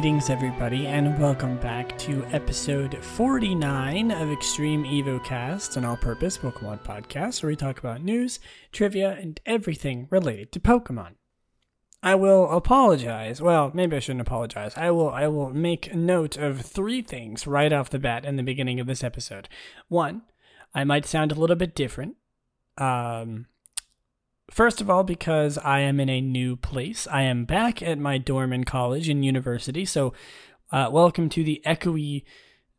Greetings, everybody, and welcome back to episode 49 of Extreme EvoCast, an all purpose Pokemon podcast where we talk about news, trivia, and everything related to Pokemon. I will apologize. Well, maybe I shouldn't apologize. I will I will make note of three things right off the bat in the beginning of this episode. One, I might sound a little bit different. Um First of all, because I am in a new place. I am back at my dorm in college and university. So, uh, welcome to the echoey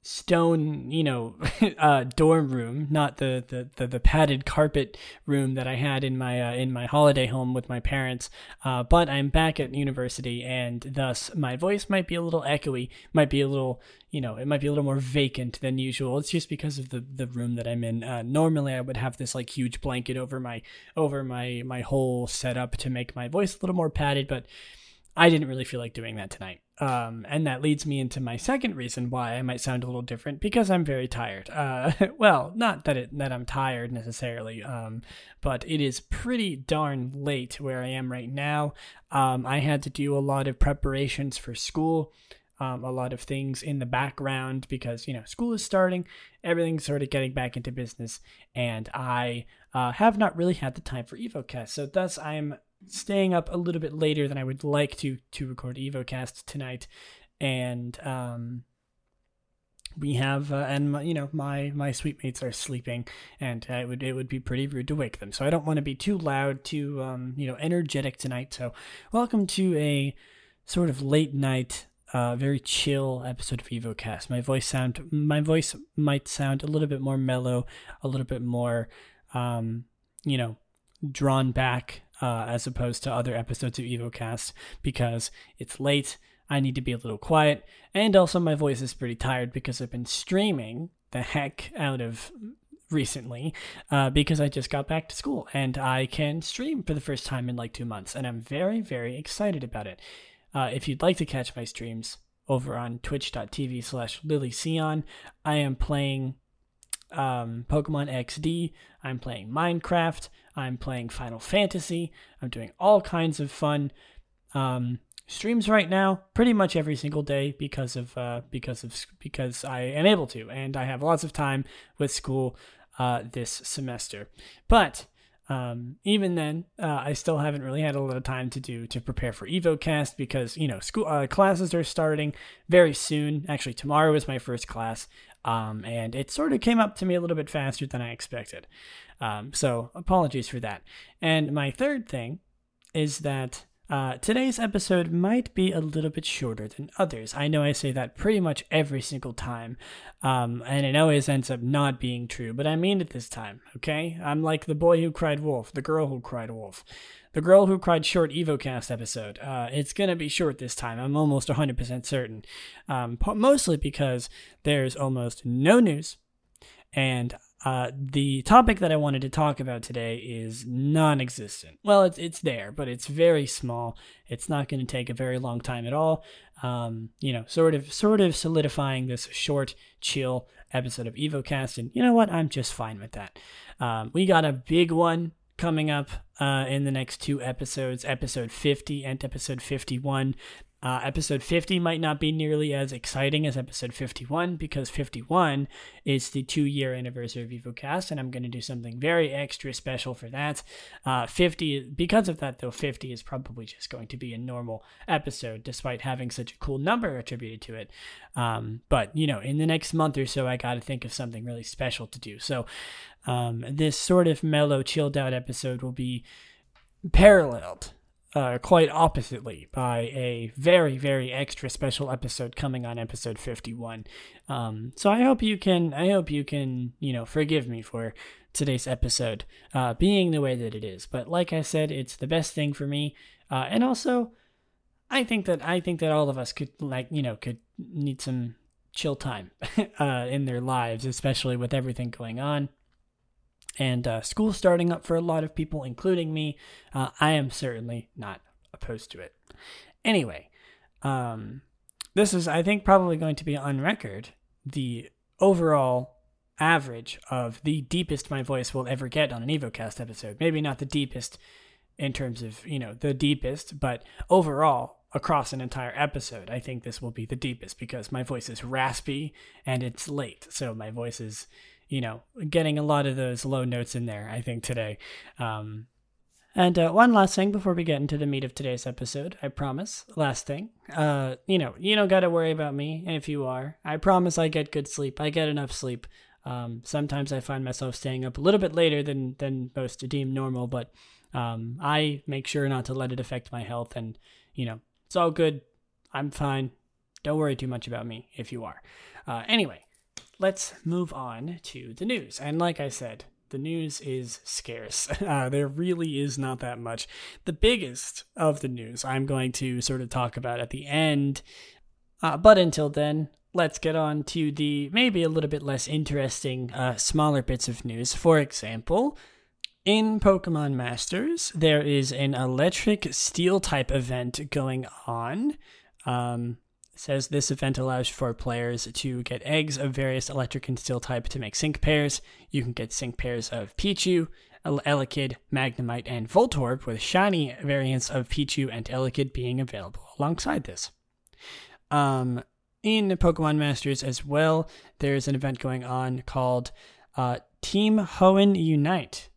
stone, you know, uh, dorm room, not the, the, the, the, padded carpet room that I had in my uh, in my holiday home with my parents. Uh, but I'm back at university, and thus my voice might be a little echoey, might be a little, you know, it might be a little more vacant than usual. It's just because of the the room that I'm in. Uh, normally, I would have this like huge blanket over my over my my whole setup to make my voice a little more padded, but I didn't really feel like doing that tonight. Um, and that leads me into my second reason why I might sound a little different because I'm very tired. Uh, well, not that it that I'm tired necessarily, um, but it is pretty darn late where I am right now. Um, I had to do a lot of preparations for school. Um, a lot of things in the background because you know school is starting everything's sort of getting back into business and i uh, have not really had the time for evocast so thus i'm staying up a little bit later than I would like to to record EvoCast tonight, and um, we have uh, and my, you know my my sweet mates are sleeping, and it would it would be pretty rude to wake them. So I don't want to be too loud, too um, you know energetic tonight. So welcome to a sort of late night. Uh, very chill episode of EvoCast. My voice sound, my voice might sound a little bit more mellow, a little bit more, um, you know, drawn back uh, as opposed to other episodes of EvoCast because it's late. I need to be a little quiet, and also my voice is pretty tired because I've been streaming the heck out of recently uh, because I just got back to school and I can stream for the first time in like two months, and I'm very, very excited about it. Uh, if you'd like to catch my streams over on twitch.tv slash lilysion, I am playing um, Pokemon XD. I'm playing Minecraft. I'm playing Final Fantasy. I'm doing all kinds of fun um, streams right now, pretty much every single day because of uh, because of because I am able to, and I have lots of time with school uh, this semester. But um, even then, uh, I still haven't really had a lot of time to do to prepare for EvoCast because you know school uh, classes are starting very soon. Actually, tomorrow is my first class, um, and it sort of came up to me a little bit faster than I expected. Um, so apologies for that. And my third thing is that uh, today's episode might be a little bit shorter than others. I know I say that pretty much every single time, um, and it always ends up not being true, but I mean it this time, okay? I'm like the boy who cried wolf, the girl who cried wolf, the girl who cried short EvoCast episode. Uh, it's gonna be short this time, I'm almost 100% certain. Um, mostly because there's almost no news, and uh, the topic that I wanted to talk about today is non existent. Well, it's, it's there, but it's very small. It's not going to take a very long time at all. Um, you know, sort of, sort of solidifying this short, chill episode of EvoCast. And you know what? I'm just fine with that. Um, we got a big one coming up uh, in the next two episodes, episode 50 and episode 51. Uh, episode 50 might not be nearly as exciting as episode 51 because 51 is the two year anniversary of EvoCast, and I'm going to do something very extra special for that. Uh, 50, because of that, though, 50 is probably just going to be a normal episode despite having such a cool number attributed to it. Um, but, you know, in the next month or so, I got to think of something really special to do. So, um, this sort of mellow, chilled out episode will be paralleled uh, quite oppositely by a very very extra special episode coming on episode 51 um, so i hope you can i hope you can you know forgive me for today's episode uh, being the way that it is. But like i said it's the best thing for me. Uh, and also i think that i think that all of us could like you know could need some chill time uh, in their lives especially with everything going on and uh, school starting up for a lot of people, including me. Uh, I am certainly not opposed to it. Anyway, um, this is, I think, probably going to be on record the overall average of the deepest my voice will ever get on an EvoCast episode. Maybe not the deepest in terms of, you know, the deepest, but overall, across an entire episode. I think this will be the deepest because my voice is raspy and it's late. So my voice is, you know, getting a lot of those low notes in there, I think, today. Um, and uh, one last thing before we get into the meat of today's episode, I promise. Last thing, uh, you know, you don't got to worry about me if you are. I promise I get good sleep. I get enough sleep. Um, sometimes I find myself staying up a little bit later than than most deem normal, but um, I make sure not to let it affect my health. And you know, it's all good. I'm fine. Don't worry too much about me if you are. Uh, anyway, let's move on to the news. And like I said, the news is scarce. Uh, there really is not that much. The biggest of the news I'm going to sort of talk about at the end. Uh, but until then, let's get on to the maybe a little bit less interesting, uh, smaller bits of news. For example, in Pokemon Masters, there is an electric steel type event going on. Um, says this event allows for players to get eggs of various electric and steel type to make sync pairs. You can get sync pairs of Pichu, Elekid, Magnemite, and Voltorb, with shiny variants of Pichu and Elekid being available alongside this. Um, in Pokemon Masters as well, there's an event going on called uh, Team Hoenn Unite.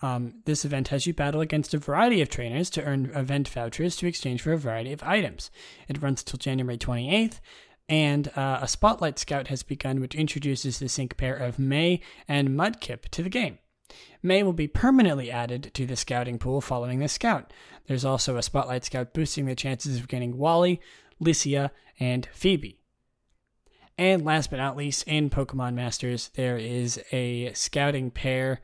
Um, this event has you battle against a variety of trainers to earn event vouchers to exchange for a variety of items. It runs until January 28th, and uh, a Spotlight Scout has begun, which introduces the sync pair of May and Mudkip to the game. May will be permanently added to the scouting pool following the scout. There's also a Spotlight Scout boosting the chances of getting Wally, Lisia, and Phoebe. And last but not least, in Pokemon Masters, there is a scouting pair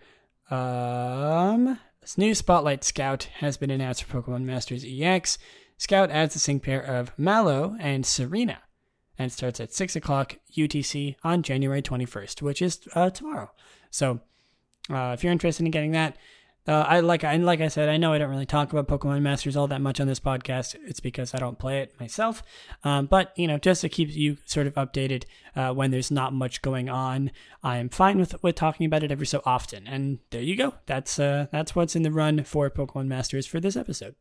um, this new Spotlight Scout has been announced for Pokemon Masters EX. Scout adds the sync pair of Mallow and Tsareena, and starts at 6 o'clock UTC on January 21st, which is uh, tomorrow. So, uh, if you're interested in getting that, uh, I like I like I said, I know I don't really talk about Pokemon Masters all that much on this podcast. It's because I don't play it myself. Um, but you know, just to keep you sort of updated uh, when there's not much going on, I'm fine with with talking about it every so often. And there you go. That's uh, that's what's in the run for Pokemon Masters for this episode.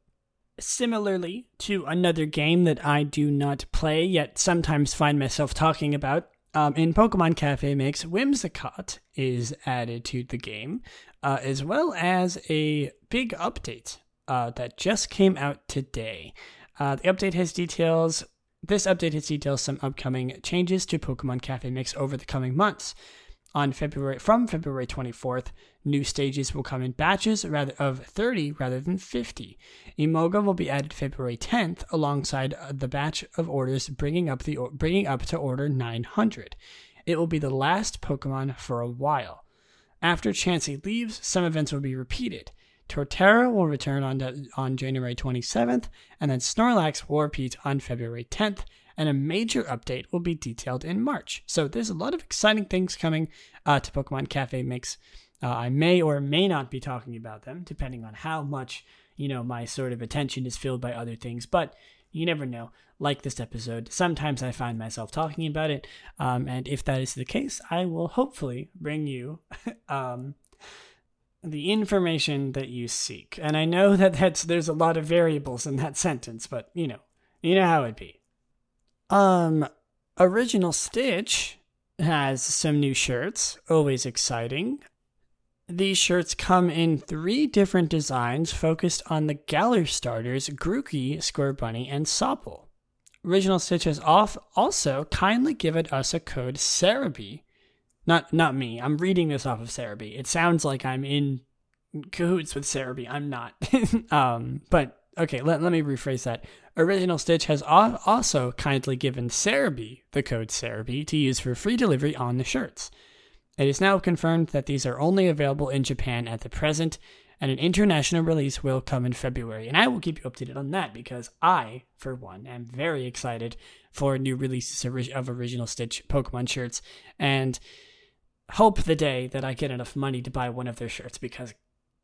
Similarly to another game that I do not play yet sometimes find myself talking about, um, in Pokemon Cafe Mix, Whimsicott is added to the game, uh, as well as a big update uh, that just came out today. Uh, the update has details. This update has details some upcoming changes to Pokemon Cafe Mix over the coming months. On February from February 24th, new stages will come in batches rather of 30 rather than 50. Emolga will be added February 10th alongside uh, the batch of orders bringing up the bringing up to order 900. It will be the last Pokemon for a while. After Chansey leaves, some events will be repeated. Torterra will return on, on January 27th, and then Snorlax will repeat on February 10th, and a major update will be detailed in March. So there's a lot of exciting things coming uh, to Pokemon Cafe Mix. Uh, I may or may not be talking about them, depending on how much you know my sort of attention is filled by other things. But you never know. Like this episode, sometimes I find myself talking about it, um, and if that is the case, I will hopefully bring you um, the information that you seek. And I know that that's there's a lot of variables in that sentence, but you know, you know how it be. Um, Original Stitch has some new shirts, always exciting. These shirts come in three different designs focused on the Galar starters Grookey, Scorbunny, and Sobble. Original Stitch has off also kindly given us a code Serebii. Not not me. I'm reading this off of Serebii. It sounds like I'm in cahoots with Serebii. I'm not. um, but okay, let, let me rephrase that. Original Stitch has also kindly given Serebii the code Serebii to use for free delivery on the shirts. It is now confirmed that these are only available in Japan at the present, and an international release will come in February. And I will keep you updated on that because I, for one, am very excited for new releases of Original Stitch Pokemon shirts and hope the day that I get enough money to buy one of their shirts because,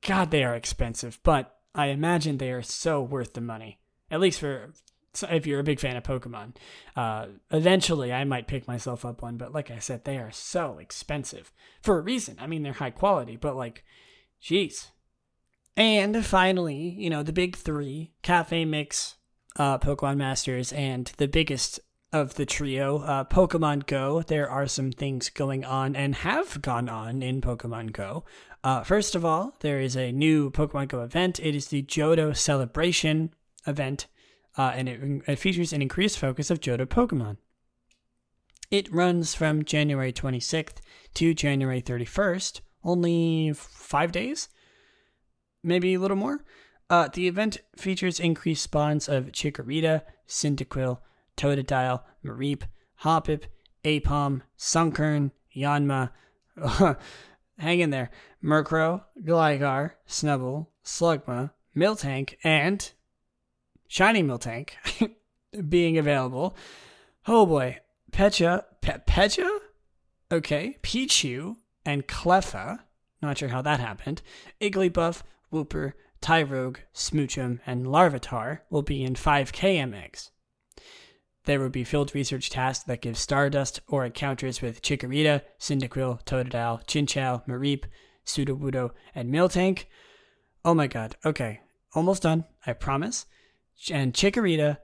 God, they are expensive, but I imagine they are so worth the money. At least for if you're a big fan of Pokemon. Uh, eventually, I might pick myself up one, but like I said, they are so expensive for a reason. I mean, they're high quality, but like, jeez. And finally, you know, the big three Cafe Mix, uh, Pokemon Masters, and the biggest of the trio, uh, Pokemon Go. There are some things going on and have gone on in Pokemon Go. Uh, first of all, there is a new Pokemon Go event. It is the Johto Celebration event, uh, and it, it features an increased focus of Johto Pokemon. It runs from January 26th to January 31st, only five days, maybe a little more. Uh, the event features increased spawns of Chikorita, Cyndaquil, Totodile, Mareep, Hoppip, Aipom, Sunkern, Yanma, hang in there, Murkrow, Gligar, Snubbull, Slugma, Miltank, and Shiny Miltank being available. Oh boy, Pecha, Pe- Pecha? Okay, Pichu and Cleffa, not sure how that happened, Igglybuff, Wooper, Tyrogue, Smoochum, and Larvitar will be in 5k MX. There will be field research tasks that give Stardust or encounters with Chikorita, Cyndaquil, Totodile, Chinchou, Mareep, Sudowoodo, and Miltank. Oh my god, okay. Almost done, I promise. And Chikorita,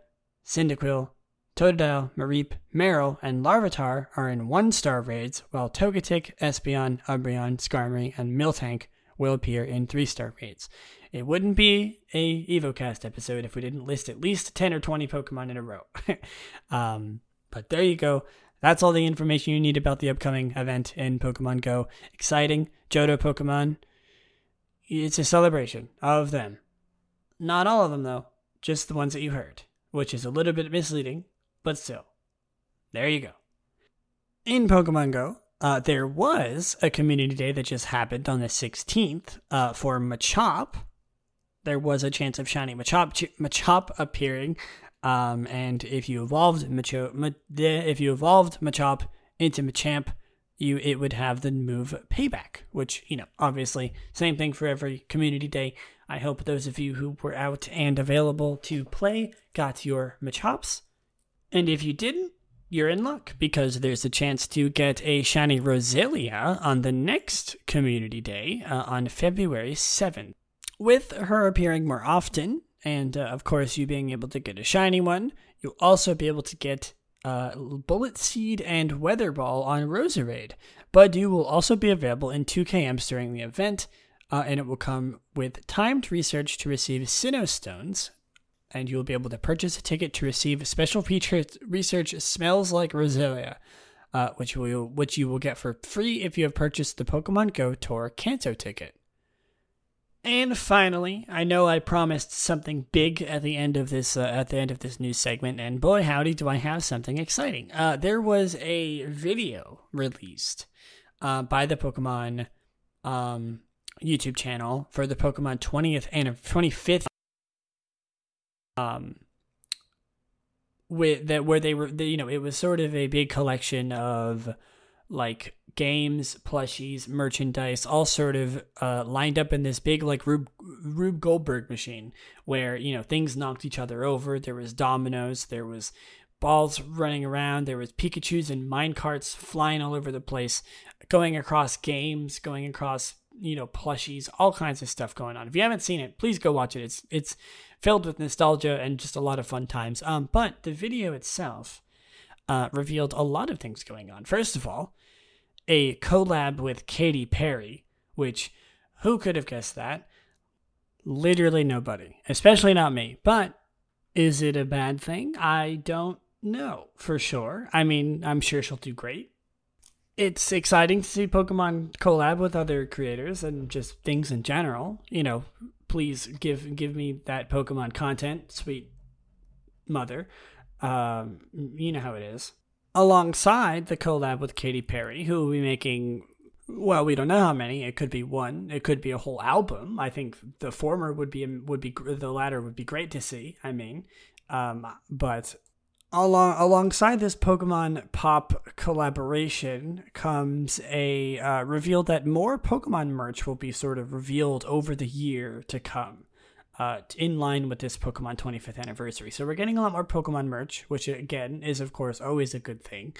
Cyndaquil, Totodile, Mareep, Marill, and Larvitar are in one star raids, while Togetic, Espeon, Umbreon, Skarmory, and Miltank will appear in three star raids. It wouldn't be a EvoCast episode if we didn't list at least 10 or 20 Pokemon in a row. um, but there you go. That's all the information you need about the upcoming event in Pokemon Go. Exciting. Johto Pokemon. It's a celebration of them. Not all of them, though. Just the ones that you heard, which is a little bit misleading, but still. There you go. In Pokemon Go, uh, there was a community day that just happened on the 16th uh, for Machop, there was a chance of shiny Machop Machop appearing. Um, and if you evolved Machop, if you evolved Machop into Machamp, you it would have the move payback, which you know obviously same thing for every community day. I hope those of you who were out and available to play got your Machops, and if you didn't, you're in luck because there's a chance to get a shiny Roselia on the next community day uh, on February 7th with her appearing more often, and uh, of course, you being able to get a shiny one, you'll also be able to get uh, Bullet Seed and Weather Ball on Roserade. Budew will also be available in 2KMs during the event, uh, and it will come with timed research to receive Sinnoh Stones, and you will be able to purchase a ticket to receive special feature research Smells Like Roselia. Uh, which will which you will get for free if you have purchased the Pokemon Go Tour Kanto ticket. And finally, I know I promised something big at the end of this uh, at the end of this news segment, and boy howdy, do I have something exciting! Uh, there was a video released uh, by the Pokemon um, YouTube channel for the Pokemon 20th and 25th um with that where they were you know it was sort of a big collection of like games, plushies, merchandise, all sort of uh, lined up in this big like Rube, Rube Goldberg machine where you know things knocked each other over. There was dominoes, there was balls running around, there was Pikachu's and minecarts flying all over the place, going across games, going across you know plushies, all kinds of stuff going on. If you haven't seen it, please go watch it. It's it's filled with nostalgia and just a lot of fun times. Um, but the video itself uh, revealed a lot of things going on. First of all a collab with Katy Perry, which who could have guessed that? Literally nobody, especially not me. But is it a bad thing? I don't know for sure. I mean, I'm sure she'll do great. It's exciting to see Pokemon collab with other creators and just things in general. You know, please give give me that Pokemon content, sweet mother. Um, you know how it is alongside the collab with Katy Perry, who will be making well, we don't know how many. It could be one. It could be a whole album. I think the former would be would be the latter would be great to see. I mean, um, but along alongside this Pokemon Pop collaboration comes a uh, reveal that more Pokemon merch will be sort of revealed over the year to come uh, in line with this Pokemon 25th anniversary. So we're getting a lot more Pokemon merch, which again is of course always a good thing.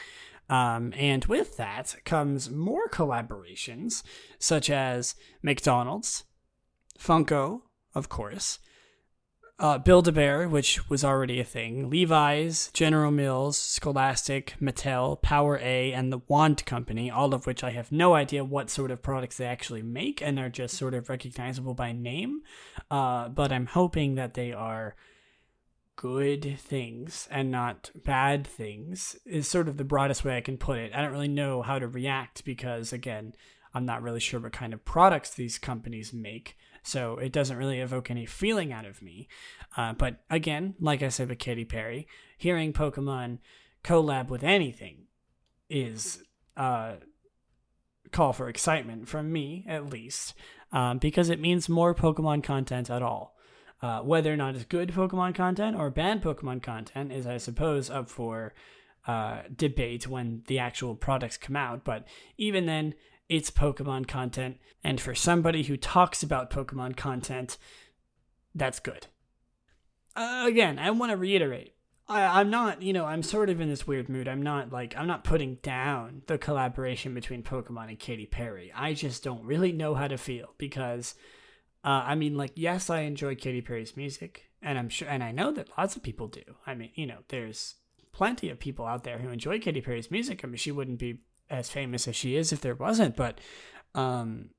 Um, and with that comes more collaborations, such as McDonald's, Funko, of course, uh, Build a Bear, which was already a thing, Levi's, General Mills, Scholastic, Mattel, Power A, and the Wand Company, all of which I have no idea what sort of products they actually make and are just sort of recognizable by name. Uh, but I'm hoping that they are good things and not bad things, is sort of the broadest way I can put it. I don't really know how to react because, again, I'm not really sure what kind of products these companies make so it doesn't really evoke any feeling out of me. Uh, but again, like I said with Katy Perry, hearing Pokemon collab with anything is uh, call for excitement from me, at least, um, because it means more Pokemon content at all. Uh, whether or not it's good Pokemon content or bad Pokemon content is, I suppose, up for uh, debate when the actual products come out. But even then, it's Pokemon content. And for somebody who talks about Pokemon content, that's good. Uh, again, I want to reiterate. I, I'm not, you know, I'm sort of in this weird mood. I'm not like, I'm not putting down the collaboration between Pokemon and Katy Perry. I just don't really know how to feel because, uh, I mean, like, yes, I enjoy Katy Perry's music, and I'm sure, and I know that lots of people do. I mean, you know, there's plenty of people out there who enjoy Katy Perry's music. I mean, she wouldn't be as famous as she is if there wasn't. But, um,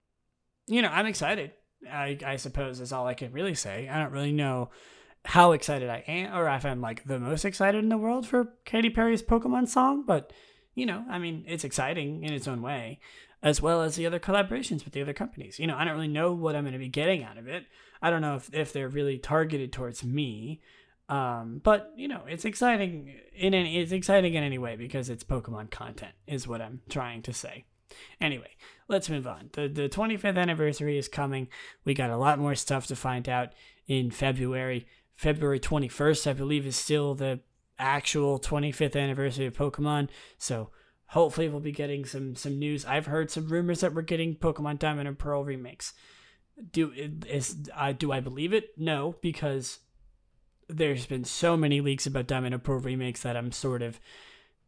you know, I'm excited. I, I suppose is all I can really say. I don't really know how excited I am, or if I'm like the most excited in the world for Katy Perry's Pokemon song. But, you know, I mean, it's exciting in its own way, as well as the other collaborations with the other companies. You know, I don't really know what I'm going to be getting out of it. I don't know if, if they're really targeted towards me. Um, but you know, it's exciting in any it's exciting in any way because it's Pokemon content is what I'm trying to say. Anyway, let's move on. The the 25th anniversary is coming. We got a lot more stuff to find out in February. February 21st, I believe, is still the actual 25th anniversary of Pokemon. So hopefully we'll be getting some some news. I've heard some rumors that we're getting Pokemon Diamond and Pearl remakes. Do is uh, do I believe it? No, because there's been so many leaks about Diamond and Pearl remakes that I'm sort of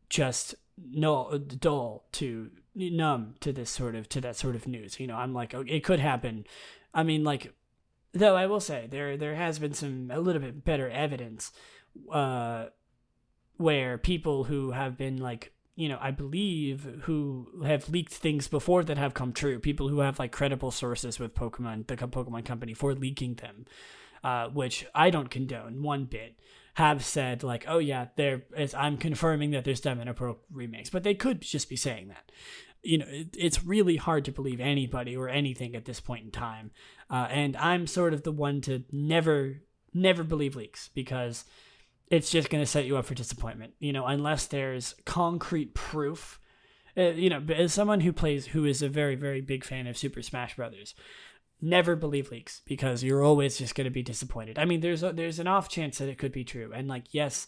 just no dull to numb to this sort of to that sort of news. You know, I'm like, it could happen. I mean, like, though I will say there there has been some a little bit better evidence, uh, where people who have been like you know, I believe who have leaked things before that have come true. People who have like credible sources with Pokemon, the Pokemon company, for leaking them uh, which I don't condone one bit, have said like, "Oh yeah, there is." I'm confirming that there's and Pearl remakes, but they could just be saying that. You know, it, it's really hard to believe anybody or anything at this point in time, uh, and I'm sort of the one to never, never believe leaks because it's just going to set you up for disappointment. You know, unless there's concrete proof. Uh, you know, as someone who plays, who is a very, very big fan of Super Smash Brothers, never believe leaks because you're always just going to be disappointed. I mean, there's a, there's an off chance that it could be true, and like yes,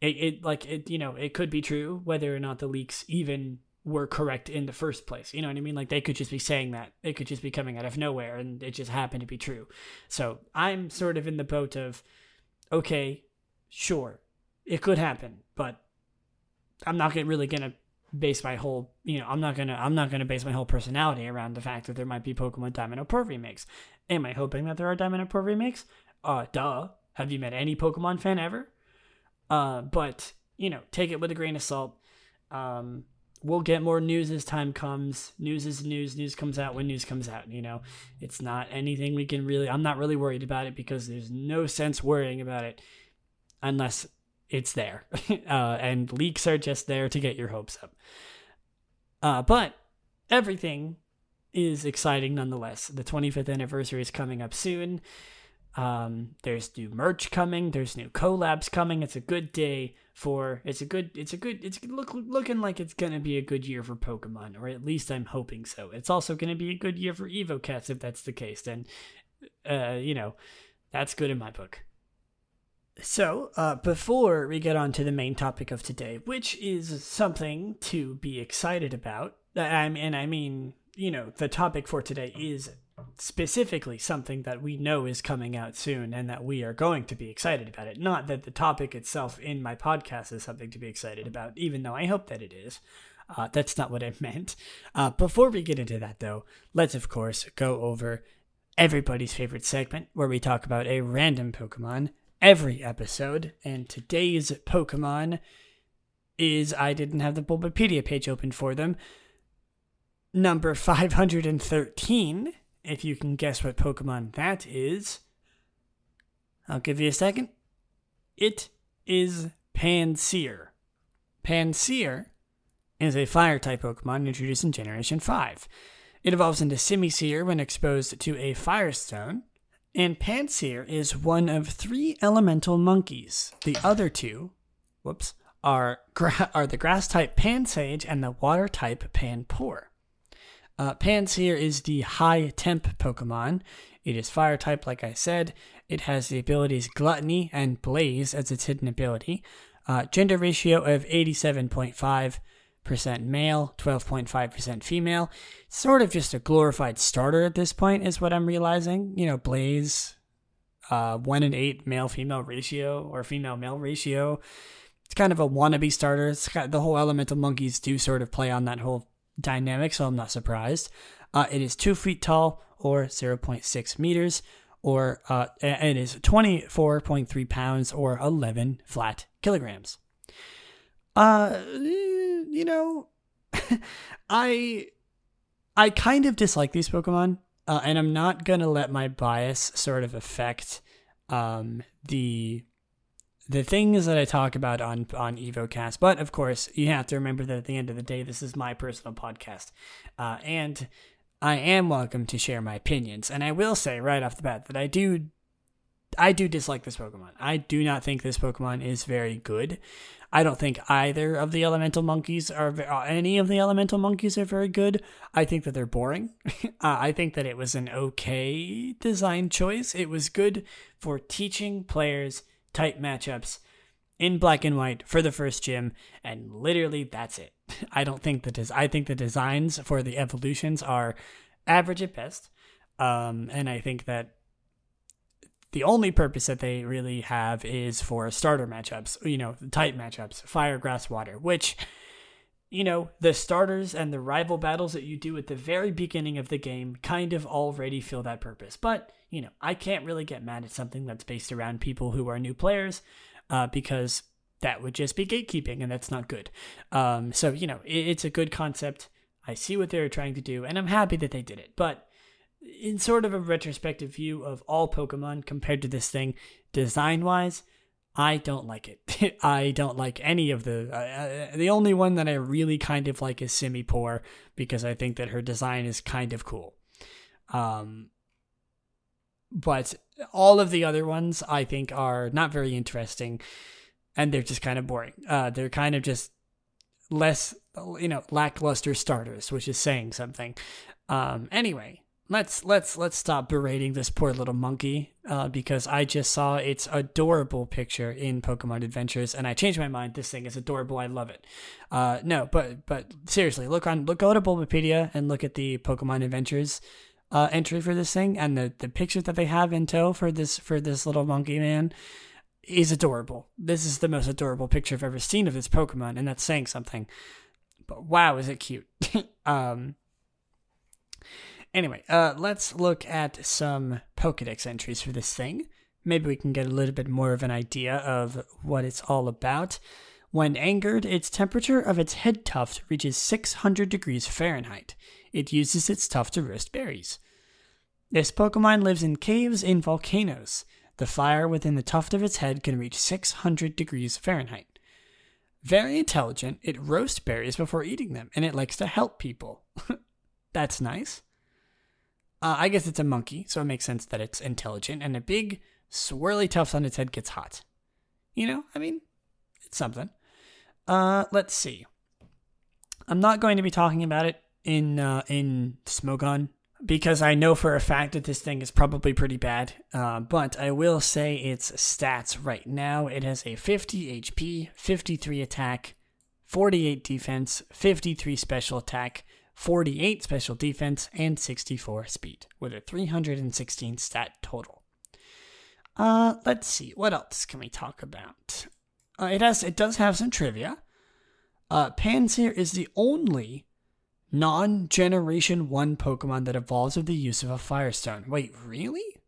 it, it like it you know it could be true whether or not the leaks even were correct in the first place. You know what I mean? Like they could just be saying that it could just be coming out of nowhere, and it just happened to be true. So I'm sort of in the boat of okay, sure, it could happen, but I'm not really gonna base my whole you know i'm not gonna i'm not gonna base my whole personality around the fact that there might be pokemon diamond and pearl remakes. Am i hoping that there are diamond and pearl remakes? Uh duh. Have you met any pokemon fan ever? Uh but you know take it with a grain of salt. Um we'll get more news as time comes. News is news. News comes out when news comes out you know? It's not anything we can really i'm not really worried about it because there's no sense worrying about it unless it's there. Uh, and leaks are just there to get your hopes up. Uh, but everything is exciting nonetheless. The 25th anniversary is coming up soon. Um, there's new merch coming. There's new collabs coming. It's a good day for. It's a good. It's a good. It's look looking like it's gonna be a good year for Pokemon, or at least I'm hoping so. It's also gonna be a good year for EvoCast if that's the case. Then, uh, you know, that's good in my book. So, uh, before we get on to the main topic of today, which is something to be excited about, I'm, and I mean, you know, the topic for today is specifically something that we know is coming out soon and that we are going to be excited about it. Not that the topic itself in my podcast is something to be excited about, even though I hope that it is. Uh, that's not what I meant. Uh, before we get into that, though, let's of course go over everybody's favorite segment where we talk about a random Pokemon every episode. And today's Pokemon is I didn't have the Bulbapedia page open for them. Number 513, if you can guess what Pokemon that is. I'll give you a second. It is Pansear. Pansear is a fire type Pokemon introduced in Generation 5. It evolves into Simisear when exposed to a Firestone, and Pansear is one of three elemental monkeys. The other two, whoops, are gra- are the grass type Pansage and the water type Panpour. Uh, is the high temp Pokemon. It is fire type, like I said. It has the abilities Gluttony and Blaze as its hidden ability. Uh, gender ratio of 87.5% male, 12.5% female. Sort of just a glorified starter at this point, is what I'm realizing. You know, Blaze, uh, 1 in 8 male female ratio or female male ratio. It's kind of a wannabe starter. It's of, the whole elemental monkeys do sort of play on that whole dynamic, so I'm not surprised. Uh, it is 2 feet tall or 0.6 meters or uh, it is 24.3 pounds or 11 flat kilograms. Uh, you know, I I kind of dislike these Pokemon, uh, and I'm not gonna let my bias sort of affect um, the the things that I talk about on on EvoCast. But of course, you have to remember that at the end of the day, this is my personal podcast, uh, and I am welcome to share my opinions. And I will say right off the bat that I do I do dislike this Pokemon. I do not think this Pokemon is very good. I don't think either of the elemental monkeys are uh, any of the elemental monkeys are very good. I think that they're boring. uh, I think that it was an okay design choice. It was good for teaching players type matchups in black and white for the first gym, and literally that's it. I don't think the I think the designs for the evolutions are average at best, um, and I think that the only purpose that they really have is for starter matchups. You know, type matchups, fire, grass, water, which. You know, the starters and the rival battles that you do at the very beginning of the game kind of already fill that purpose. But, you know, I can't really get mad at something that's based around people who are new players uh, because that would just be gatekeeping, and that's not good. Um, so you know, it, it's a good concept. I see what they were trying to do, and I'm happy that they did it. But in sort of a retrospective view of all Pokemon compared to this thing, design wise, I don't like it. I don't like any of the. Uh, the only one that I really kind of like is Simipour because I think that her design is kind of cool. Um, but all of the other ones I think are not very interesting and they're just kind of boring. Uh, they're kind of just less, you know, lackluster starters, which is saying something. Um, anyway, let's let's let's stop berating this poor little monkey uh, because I just saw its adorable picture in Pokemon Adventures and I changed my mind. This thing is adorable. I love it. Uh, no, but but seriously, look on look go to Bulbapedia and look at the Pokemon Adventures uh, entry for this thing and the the picture that they have in tow for this for this little monkey man is adorable. This is the most adorable picture I've ever seen of this Pokemon, and that's saying something. But wow, is it cute! um. Anyway, uh, let's look at some Pokedex entries for this thing. Maybe we can get a little bit more of an idea of what it's all about. When angered, its temperature of its head tuft reaches 600 degrees Fahrenheit. It uses its tuft to roast berries. This Pokemon lives in caves in volcanoes. The fire within the tuft of its head can reach 600 degrees Fahrenheit. Very intelligent, it roasts berries before eating them, and it likes to help people. That's nice. Uh, I guess it's a monkey, so it makes sense that it's intelligent, and a big, swirly tuft on its head gets hot. You know, I mean, it's something. Uh, let's see. I'm not going to be talking about it in uh, in Smogon because I know for a fact that this thing is probably pretty bad. Uh, but I will say its stats right now. It has a 50 HP, 53 attack, 48 defense, 53 special attack, 48 special defense, and 64 speed, with a 316 stat total. Uh, let's see, what else can we talk about? Uh, it has, it does have some trivia. Uh, is the only non Generation 1 Pokemon that evolves with the use of a Firestone. Wait, really?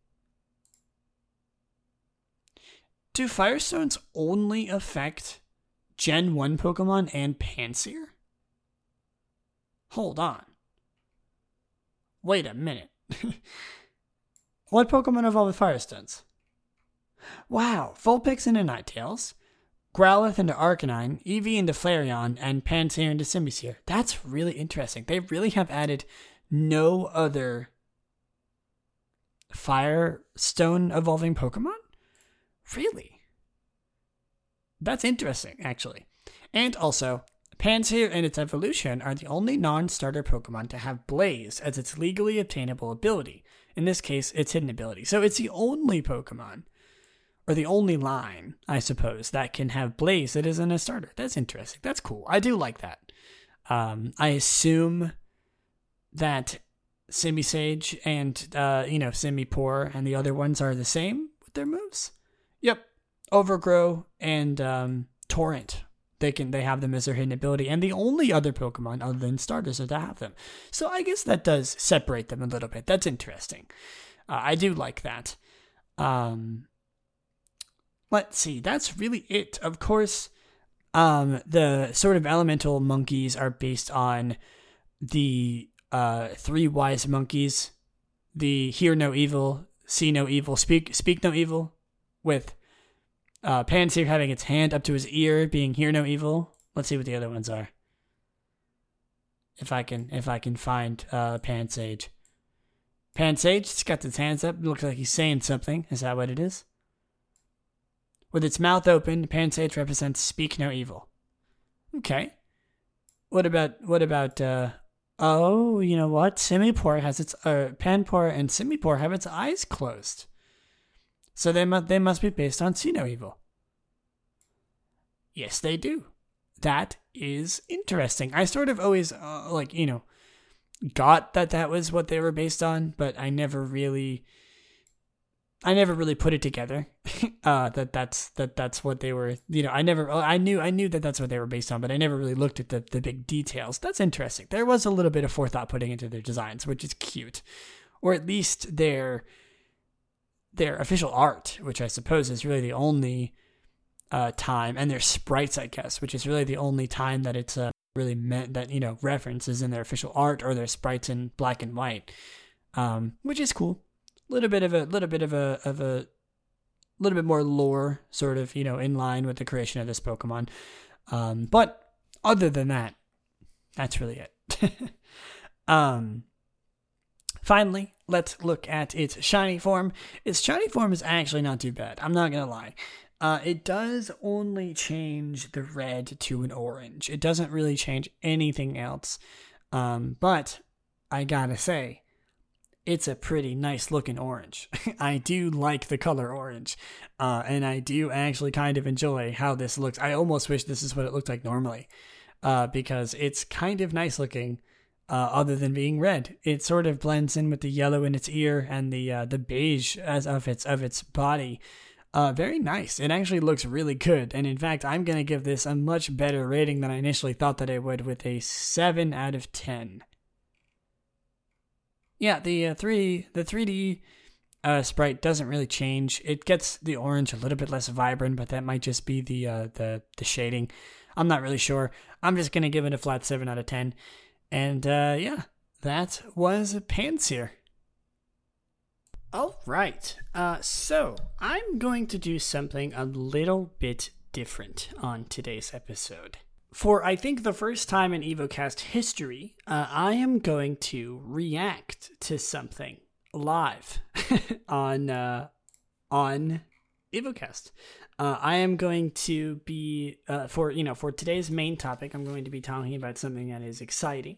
Do Firestones only affect Gen 1 Pokemon and Pansear? Hold on. Wait a minute. what Pokemon evolve with Firestones? Wow, Vulpix into Ninetales, Growlithe into Arcanine, Eevee into Flareon, and Pansear into Simisear. That's really interesting. They really have added no other fire stone evolving Pokemon? Really? That's interesting, actually. And also, Pansear and its evolution are the only non starter Pokemon to have Blaze as its legally obtainable ability. In this case, its hidden ability. So it's the only Pokemon, or the only line, I suppose, that can have Blaze that isn't a starter. That's interesting. That's cool. I do like that. Um, I assume that Simisage and, uh, you know, Simipour and the other ones are the same with their moves. Yep. Overgrow and um, Torrent they can they have them as their hidden ability, and the only other Pokemon other than starters are to have them. So I guess that does separate them a little bit. That's interesting. Uh, I do like that. Um, let's see. That's really it. Of course, um, the sort of elemental monkeys are based on the uh, three wise monkeys: the hear no evil, see no evil, speak speak no evil, with uh, Pansear having its hand up to his ear, being hear no evil. Let's see what the other ones are. If I can, if I can find uh, Pansage. Pansage, it's got its hands up. Looks like he's saying something. Is that what it is? With its mouth open, Pansage represents speak no evil. Okay. What about what about? uh Oh, you know what? Simipour has its uh, Panpour and Simipour have its eyes closed. So they must they must be based on See No Evil. Yes, they do. That is interesting. I sort of always uh, like you know got that that was what they were based on, but I never really I never really put it together. uh, that that's that that's what they were. You know, I never. I knew I knew that that's what they were based on, but I never really looked at the the big details. That's interesting. There was a little bit of forethought putting into their designs, which is cute, or at least their their official art, which I suppose is really the only uh, time, and their sprites, I guess, which is really the only time that it's uh, really meant that you know references in their official art or their sprites in black and white, um, which is cool. A little bit of a little bit of a of a little bit more lore, sort of you know in line with the creation of this Pokemon. Um, but other than that, that's really it. um, finally, let's look at its shiny form. Its shiny form is actually not too bad. I'm not gonna lie. Uh, it does only change the red to an orange. It doesn't really change anything else. Um, but I gotta say, it's a pretty nice looking orange. I do like the color orange, uh, and I do actually kind of enjoy how this looks. I almost wish this is what it looked like normally, uh, because it's kind of nice looking uh, other than being red. It sort of blends in with the yellow in its ear and the uh, the beige as of its of its body. Uh, very nice. It actually looks really good, and in fact, I'm gonna give this a much better rating than I initially thought that it would, with a seven out of ten. Yeah, the uh, three the 3D uh, sprite doesn't really change. It gets the orange a little bit less vibrant, but that might just be the uh, the the shading. I'm not really sure. I'm just gonna give it a flat seven out of ten. And uh, yeah, that was Pansear. All right. Uh, so I'm going to do something a little bit different on today's episode. For I think the first time in EvoCast history, uh, I am going to react to something live on uh, on EvoCast. Uh, I am going to be uh, for you know for today's main topic. I'm going to be talking about something that is exciting,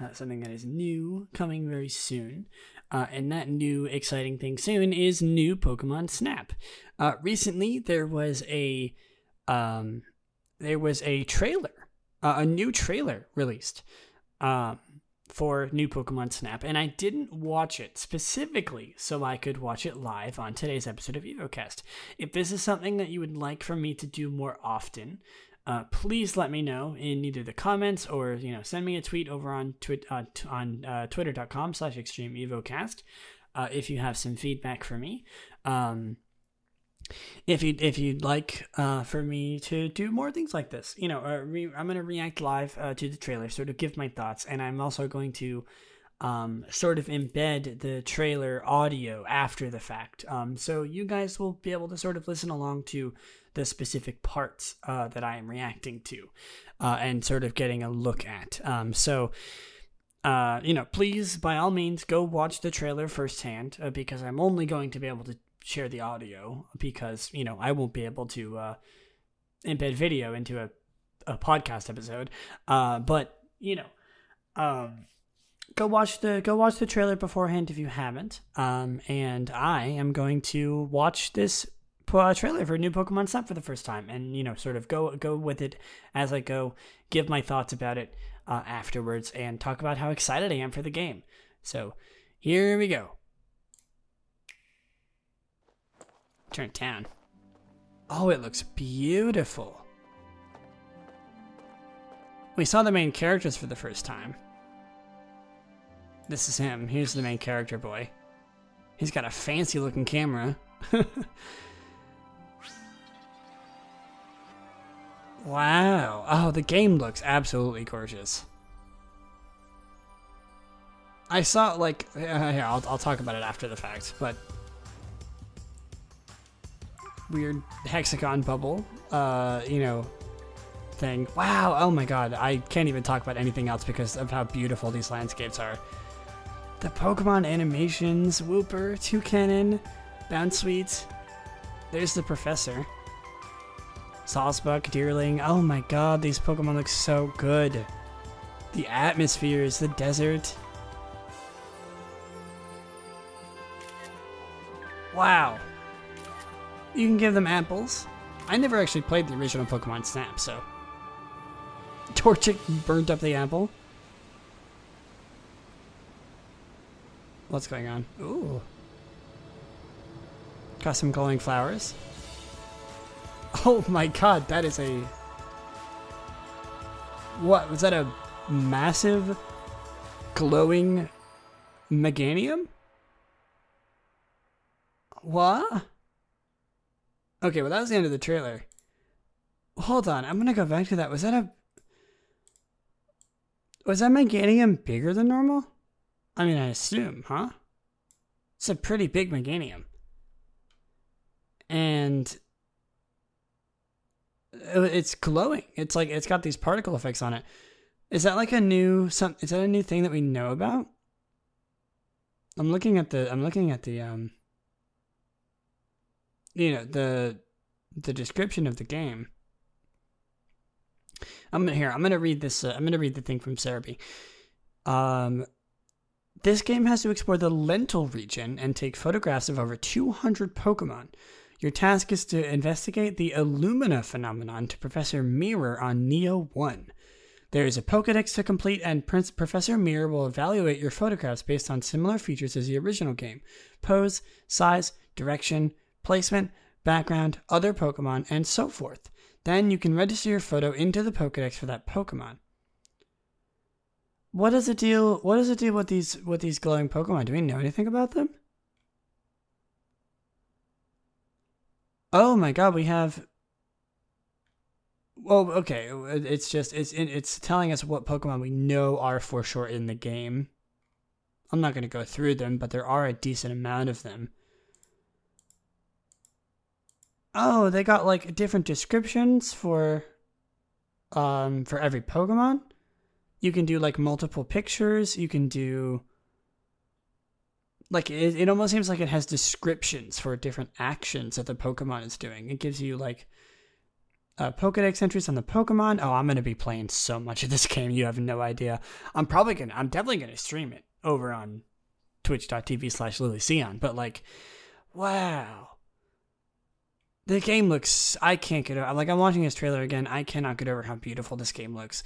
uh, something that is new, coming very soon. Uh, and that new exciting thing soon is new Pokemon Snap. Uh, recently, there was a um, there was a trailer, uh, a new trailer released um, for new Pokemon Snap, and I didn't watch it specifically so I could watch it live on today's episode of EvoCast. If this is something that you would like for me to do more often, uh, please let me know in either the comments or you know send me a tweet over on uh, t- on uh, twitter.com slash extreme evocast uh, if you have some feedback for me um, if you if you'd like uh, for me to do more things like this you know uh, re- i'm going to react live uh, to the trailer sort of give my thoughts and i'm also going to um, sort of embed the trailer audio after the fact um, so you guys will be able to sort of listen along to the specific parts uh, that I am reacting to uh, and sort of getting a look at. Um, so, uh, you know, please, by all means, go watch the trailer firsthand uh, because I'm only going to be able to share the audio because, you know, I won't be able to uh, embed video into a, a podcast episode. Uh, but, you know, um, go watch the go watch the trailer beforehand if you haven't. Um, and I am going to watch this uh, trailer for a new Pokemon Snap for the first time, and you know, sort of go go with it as I go, give my thoughts about it uh, afterwards, and talk about how excited I am for the game. So here we go. Turn it down. Oh, it looks beautiful. We saw the main characters for the first time. This is him. Here's the main character boy. He's got a fancy looking camera. Wow. Oh, the game looks absolutely gorgeous. I saw, like, uh, I'll, I'll talk about it after the fact, but weird hexagon bubble, uh, you know, thing. Wow, oh my god, I can't even talk about anything else because of how beautiful these landscapes are. The Pokemon animations, Wooper, Toucannon, Bounsweet. There's the professor. Sawsbuck, Deerling. Oh my god, these Pokemon look so good. The atmospheres, the desert. Wow. You can give them apples. I never actually played the original Pokemon Snap, so. Torchic burnt up the apple. What's going on? Ooh. Got some glowing flowers. Oh my god, that is a. What? Was that a massive glowing Meganium? What? Okay, well, that was the end of the trailer. Hold on, I'm gonna go back to that. Was that a. Was that Meganium bigger than normal? I mean, I assume, huh? It's a pretty big Meganium. And uh, it's glowing. It's like it's got these particle effects on it. Is that like a new some? Is that a new thing that we know about? I'm looking at the. I'm looking at the. Um. You know the, the description of the game. I'm gonna here. I'm gonna read this. Uh, I'm gonna read the thing from Serebii. Um, this game has to explore the Lental region and take photographs of over 200 Pokemon. Your task is to investigate the Illumina phenomenon to Professor Mirror on Neo 1. There is a Pokedex to complete, and Prince Professor Mirror will evaluate your photographs based on similar features as the original game pose, size, direction, placement, background, other Pokemon, and so forth. Then you can register your photo into the Pokedex for that Pokemon. What is the deal? What is the deal with these with these glowing Pokemon? Do we know anything about them? Oh my god, we have. Well, okay, it's just it's it's telling us what Pokemon we know are for sure in the game. I'm not going to go through them, but there are a decent amount of them. Oh, they got like different descriptions for um for every Pokemon. You can do like multiple pictures, you can do like it, it almost seems like it has descriptions for different actions that the Pokemon is doing. It gives you like uh, Pokedex entries on the Pokemon. Oh, I'm gonna be playing so much of this game. You have no idea. I'm probably gonna. I'm definitely gonna stream it over on twitch.tv slash lilysion. But like, wow. The game looks. I can't get over. Like I'm watching this trailer again. I cannot get over how beautiful this game looks.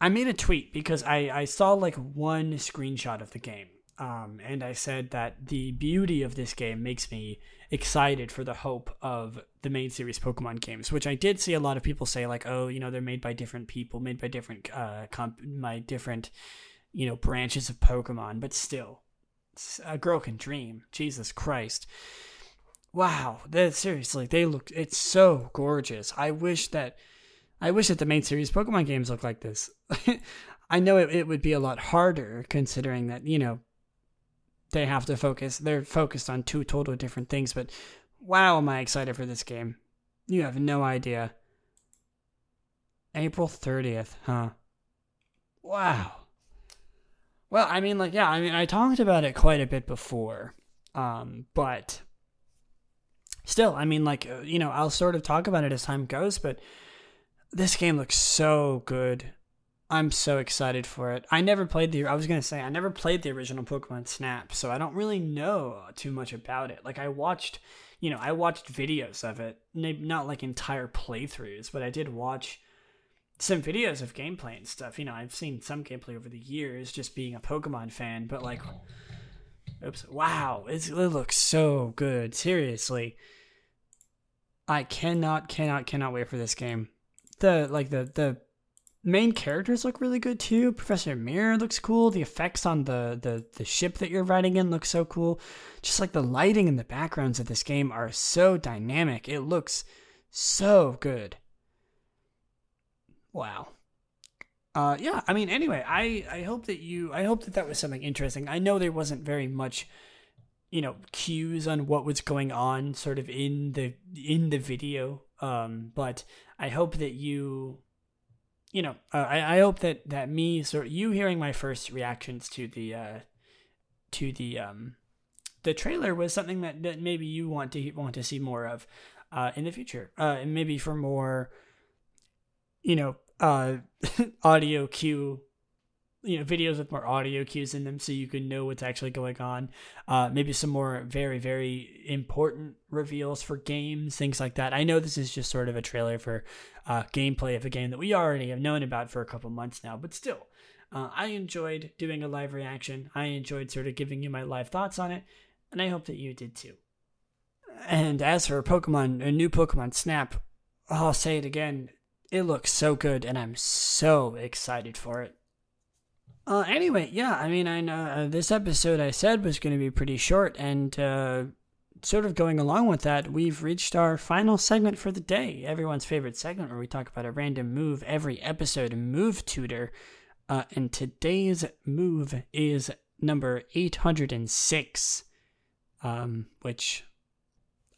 I made a tweet because I I saw like one screenshot of the game Um, and I said that the beauty of this game makes me excited for the hope of the main series Pokemon games, which I did see a lot of people say, like, oh, you know, they're made by different people, made by different, uh, comp- my different, you know, branches of Pokemon, but still, a girl can dream. Jesus Christ. Wow, that seriously, they look, it's so gorgeous. I wish that, I wish that the main series Pokemon games look like this. I know it, it would be a lot harder considering that, you know, they have to focus. They're focused on two totally different things, but wow, am I excited for this game. You have no idea. April 30th, huh? Wow. Well, I mean, like, yeah, I mean, I talked about it quite a bit before, um, but still, I mean, like, uh, you know, I'll sort of talk about it as time goes, but this game looks so good. I'm so excited for it. I never played the I was going to say I never played the original Pokemon Snap, so I don't really know too much about it. Like I watched, you know, I watched videos of it, not like entire playthroughs, but I did watch some videos of gameplay and stuff. You know, I've seen some gameplay over the years just being a Pokemon fan, but like oops, wow, it looks so good. Seriously. I cannot cannot cannot wait for this game. The like the the main characters look really good too. Professor Mirror looks cool. The effects on the, the, the ship that you're riding in look so cool. Just like the lighting and the backgrounds of this game are so dynamic. It looks so good. Wow. Uh, yeah, I mean, anyway, I, I hope that you, I hope that that was something interesting. I know there wasn't very much, you know, cues on what was going on sort of in the, in the video. Um, but I hope that you you know, uh, I, I hope that that me sort you hearing my first reactions to the uh, to the um, the trailer was something that, that maybe you want to want to see more of uh, in the future, uh, and maybe for more, you know, uh, audio cue you know videos with more audio cues in them so you can know what's actually going on. Uh, maybe some more very very important reveals for games things like that. I know this is just sort of a trailer for uh, gameplay of a game that we already have known about for a couple months now but still uh, i enjoyed doing a live reaction. I enjoyed sort of giving you my live thoughts on it and i hope that you did too. And as for pokemon a new pokemon snap i'll say it again. It looks so good and i'm so excited for it uh, anyway, yeah, I mean, I know uh, this episode I said was going to be pretty short, and uh, sort of going along with that, we've reached our final segment for the day. Everyone's favorite segment where we talk about a random move every episode, Move Tutor. Uh, and today's move is number 806, um, which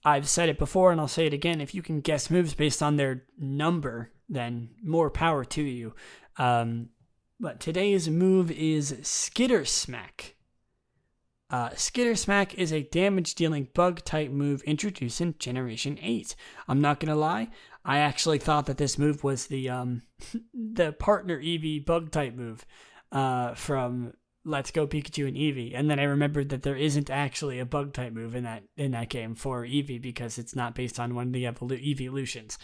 I've said it before and I'll say it again. If you can guess moves based on their number, then more power to you. Um, but today's move is Skitter Smack. Uh, Skitter Smack is a damage dealing bug type move introduced in Generation 8. I'm not gonna lie, I actually thought that this move was the um, the partner Eevee bug type move uh, from Let's Go Pikachu and Eevee, and then I remembered that there isn't actually a bug type move in that in that game for Eevee because it's not based on one of the evolu- evolutions.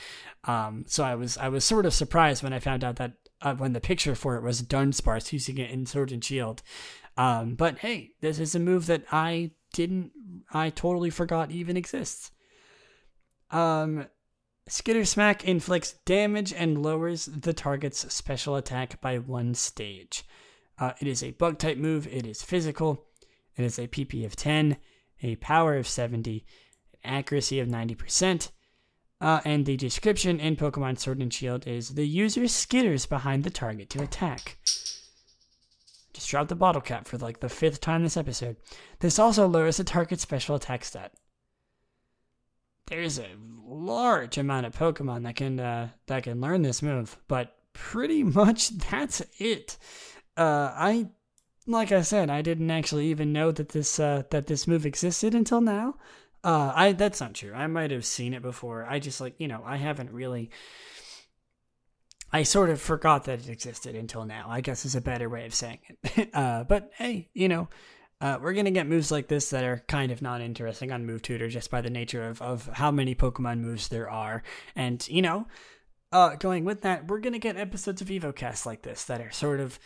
Um, so I was I was sort of surprised when I found out that uh, when the picture for it was Dunsparce using it in Sword and Shield. Um, but hey, this is a move that I didn't, I totally forgot even exists. Um, Skitter Smack inflicts damage and lowers the target's special attack by one stage. Uh, it is a bug type move. It is physical. It is a PP of 10, a power of 70, accuracy of 90%, uh, and the description in Pokemon Sword and Shield is the user skitters behind the target to attack. Just drop the bottle cap for like the fifth time this episode. This also lowers the target's special attack stat. There's a large amount of Pokemon that can uh, that can learn this move, but pretty much that's it. Uh, I, like I said, I didn't actually even know that this uh, that this move existed until now. Uh, I that's not true. I might have seen it before. I just like you know I haven't really. I sort of forgot that it existed until now. I guess is a better way of saying it. uh, but hey, you know, uh, we're gonna get moves like this that are kind of not interesting on Move Tutor just by the nature of of how many Pokemon moves there are, and you know, uh, going with that, we're gonna get episodes of EvoCast like this that are sort of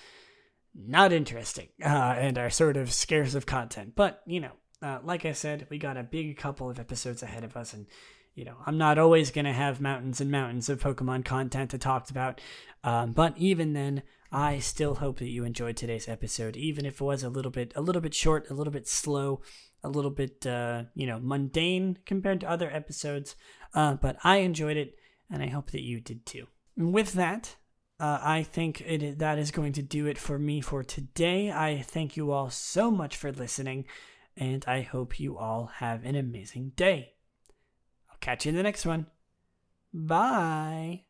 not interesting uh, and are sort of scarce of content. But, you know, uh, like I said, we got a big couple of episodes ahead of us, and you know, I'm not always going to have mountains and mountains of Pokemon content to talk about. Um, but even then, I still hope that you enjoyed today's episode, even if it was a little bit, a little bit short, a little bit slow, a little bit, uh, you know, mundane compared to other episodes. Uh, but I enjoyed it, and I hope that you did too. And with that, uh, I think it, that is going to do it for me for today. I thank you all so much for listening, and I hope you all have an amazing day. I'll catch you in the next one. Bye.